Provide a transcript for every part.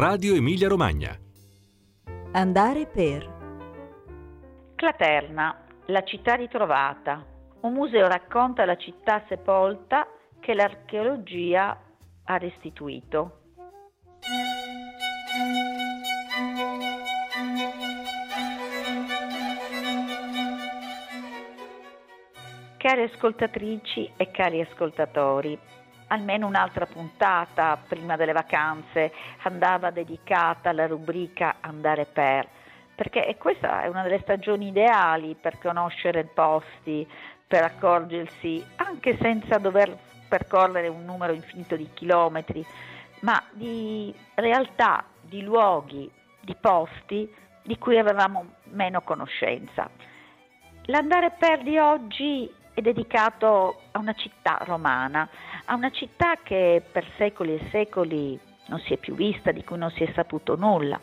Radio Emilia Romagna. Andare per Claterna, la città ritrovata. Un museo racconta la città sepolta che l'archeologia ha restituito. Cari ascoltatrici e cari ascoltatori, almeno un'altra puntata prima delle vacanze andava dedicata alla rubrica Andare per, perché questa è una delle stagioni ideali per conoscere posti, per accorgersi, anche senza dover percorrere un numero infinito di chilometri, ma di realtà, di luoghi, di posti di cui avevamo meno conoscenza. L'andare per di oggi è dedicato a una città romana, a una città che per secoli e secoli non si è più vista, di cui non si è saputo nulla.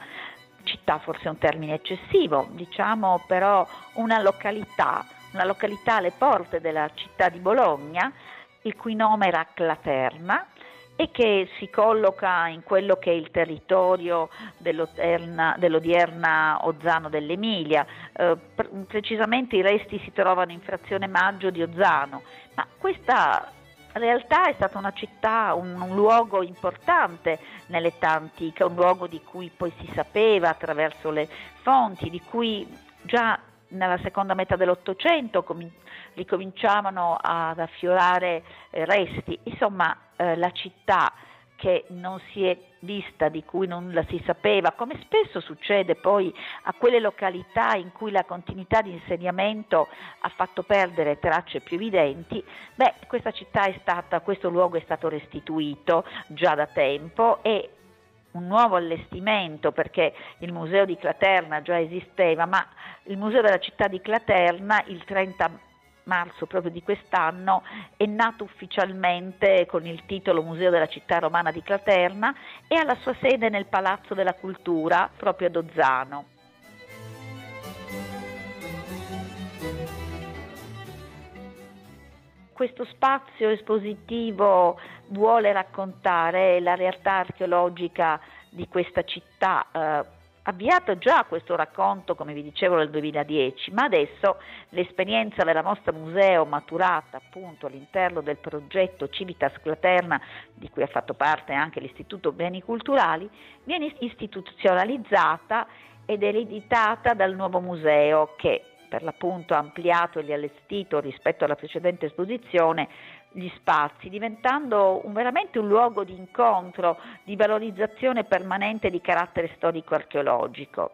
Città forse è un termine eccessivo, diciamo però una località, una località alle porte della città di Bologna, il cui nome era Claterna e che si colloca in quello che è il territorio dell'odierna Ozzano dell'Emilia. Eh, precisamente i resti si trovano in frazione Maggio di Ozzano, ma questa realtà è stata una città, un, un, luogo importante nell'età antica, un luogo di cui poi si sapeva attraverso le fonti, di cui già nella seconda metà dell'Ottocento com- ricominciavano ad affiorare eh, resti, insomma eh, la città che non si è vista, di cui non la si sapeva, come spesso succede poi a quelle località in cui la continuità di insediamento ha fatto perdere tracce più evidenti, beh, questa città è stata, questo luogo è stato restituito già da tempo e un nuovo allestimento perché il museo di Claterna già esisteva, ma il museo della città di Claterna il 30 marzo proprio di quest'anno è nato ufficialmente con il titolo Museo della città romana di Claterna e ha la sua sede nel Palazzo della Cultura proprio ad Ozzano. Questo spazio espositivo vuole raccontare la realtà archeologica di questa città eh, avviato già questo racconto, come vi dicevo, nel 2010, ma adesso l'esperienza della nostra museo maturata appunto all'interno del progetto Civitas Claterna, di cui ha fatto parte anche l'Istituto Beni Culturali, viene istituzionalizzata ed ereditata dal nuovo museo che per l'appunto ha ampliato e riallestito rispetto alla precedente esposizione gli spazi, diventando un, veramente un luogo di incontro, di valorizzazione permanente di carattere storico-archeologico.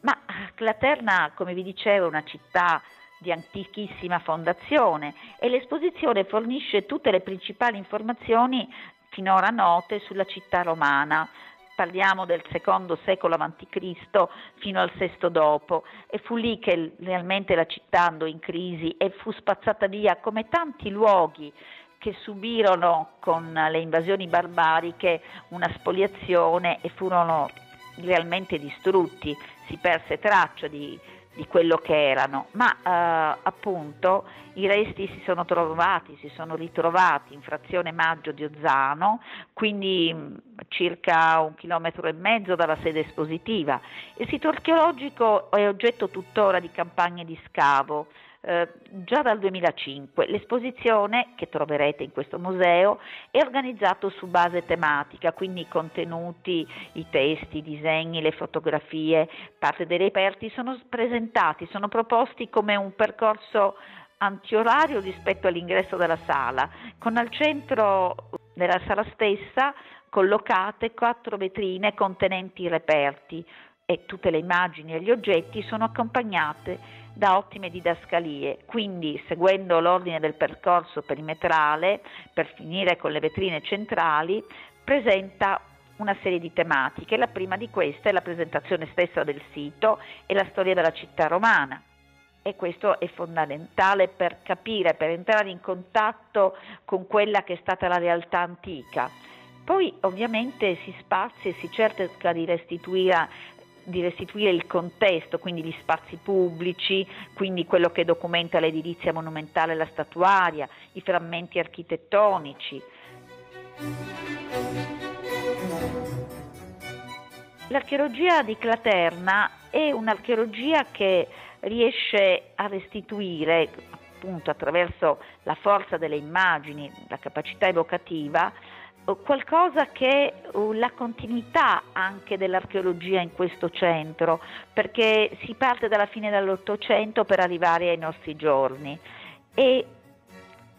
Ma Claterna, come vi dicevo, è una città di antichissima fondazione e l'esposizione fornisce tutte le principali informazioni finora note sulla città romana, parliamo del secondo secolo a.C. fino al sesto dopo e fu lì che realmente la città andò in crisi e fu spazzata via come tanti luoghi che subirono con le invasioni barbariche una spoliazione e furono realmente distrutti, si perse traccia di, di quello che erano, ma eh, appunto i resti si sono trovati, si sono ritrovati in frazione Maggio di Ozzano, quindi mh, circa un chilometro e mezzo dalla sede espositiva. Il sito archeologico è oggetto tuttora di campagne di scavo, eh, già dal 2005. L'esposizione che troverete in questo museo è organizzata su base tematica, quindi i contenuti, i testi, i disegni, le fotografie, parte dei reperti sono presentati, sono proposti come un percorso antiorario rispetto all'ingresso della sala, con al centro della sala stessa collocate quattro vetrine contenenti i reperti e tutte le immagini e gli oggetti sono accompagnate da ottime didascalie, quindi seguendo l'ordine del percorso perimetrale, per finire con le vetrine centrali, presenta una serie di tematiche. La prima di queste è la presentazione stessa del sito e la storia della città romana. E questo è fondamentale per capire, per entrare in contatto con quella che è stata la realtà antica. Poi ovviamente si spazia e si cerca di restituire di restituire il contesto, quindi gli spazi pubblici, quindi quello che documenta l'edilizia monumentale la statuaria, i frammenti architettonici. L'archeologia di Claterna è un'archeologia che riesce a restituire, appunto attraverso la forza delle immagini, la capacità evocativa, qualcosa che è la continuità anche dell'archeologia in questo centro, perché si parte dalla fine dell'Ottocento per arrivare ai nostri giorni e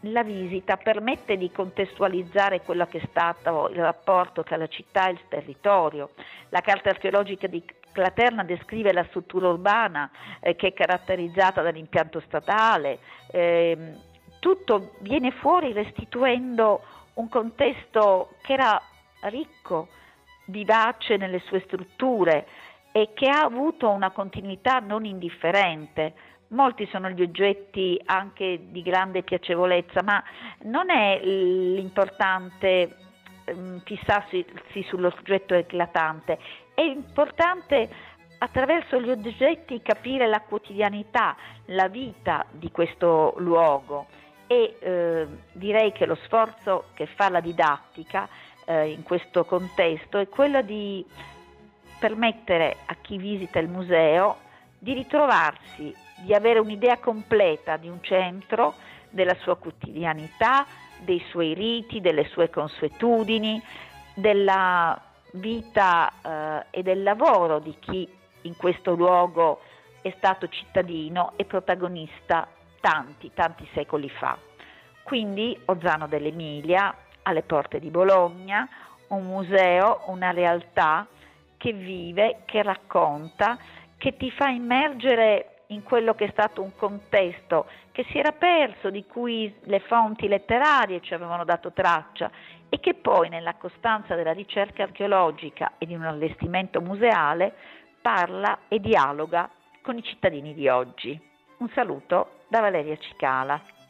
la visita permette di contestualizzare quello che è stato il rapporto tra la città e il territorio. La carta archeologica di Claterna descrive la struttura urbana eh, che è caratterizzata dall'impianto statale, eh, tutto viene fuori restituendo un contesto che era ricco, vivace nelle sue strutture e che ha avuto una continuità non indifferente. Molti sono gli oggetti anche di grande piacevolezza, ma non è l'importante ehm, fissarsi sull'oggetto eclatante, è importante attraverso gli oggetti capire la quotidianità, la vita di questo luogo e eh, direi che lo sforzo che fa la didattica eh, in questo contesto è quello di permettere a chi visita il museo di ritrovarsi, di avere un'idea completa di un centro, della sua quotidianità, dei suoi riti, delle sue consuetudini, della vita eh, e del lavoro di chi in questo luogo è stato cittadino e protagonista tanti, tanti secoli fa. Quindi Ozzano dell'Emilia, alle porte di Bologna, un museo, una realtà che vive, che racconta, che ti fa immergere in quello che è stato un contesto che si era perso, di cui le fonti letterarie ci avevano dato traccia e che poi nella costanza della ricerca archeologica e di un allestimento museale parla e dialoga con i cittadini di oggi. Un saluto da Valeria Cicala.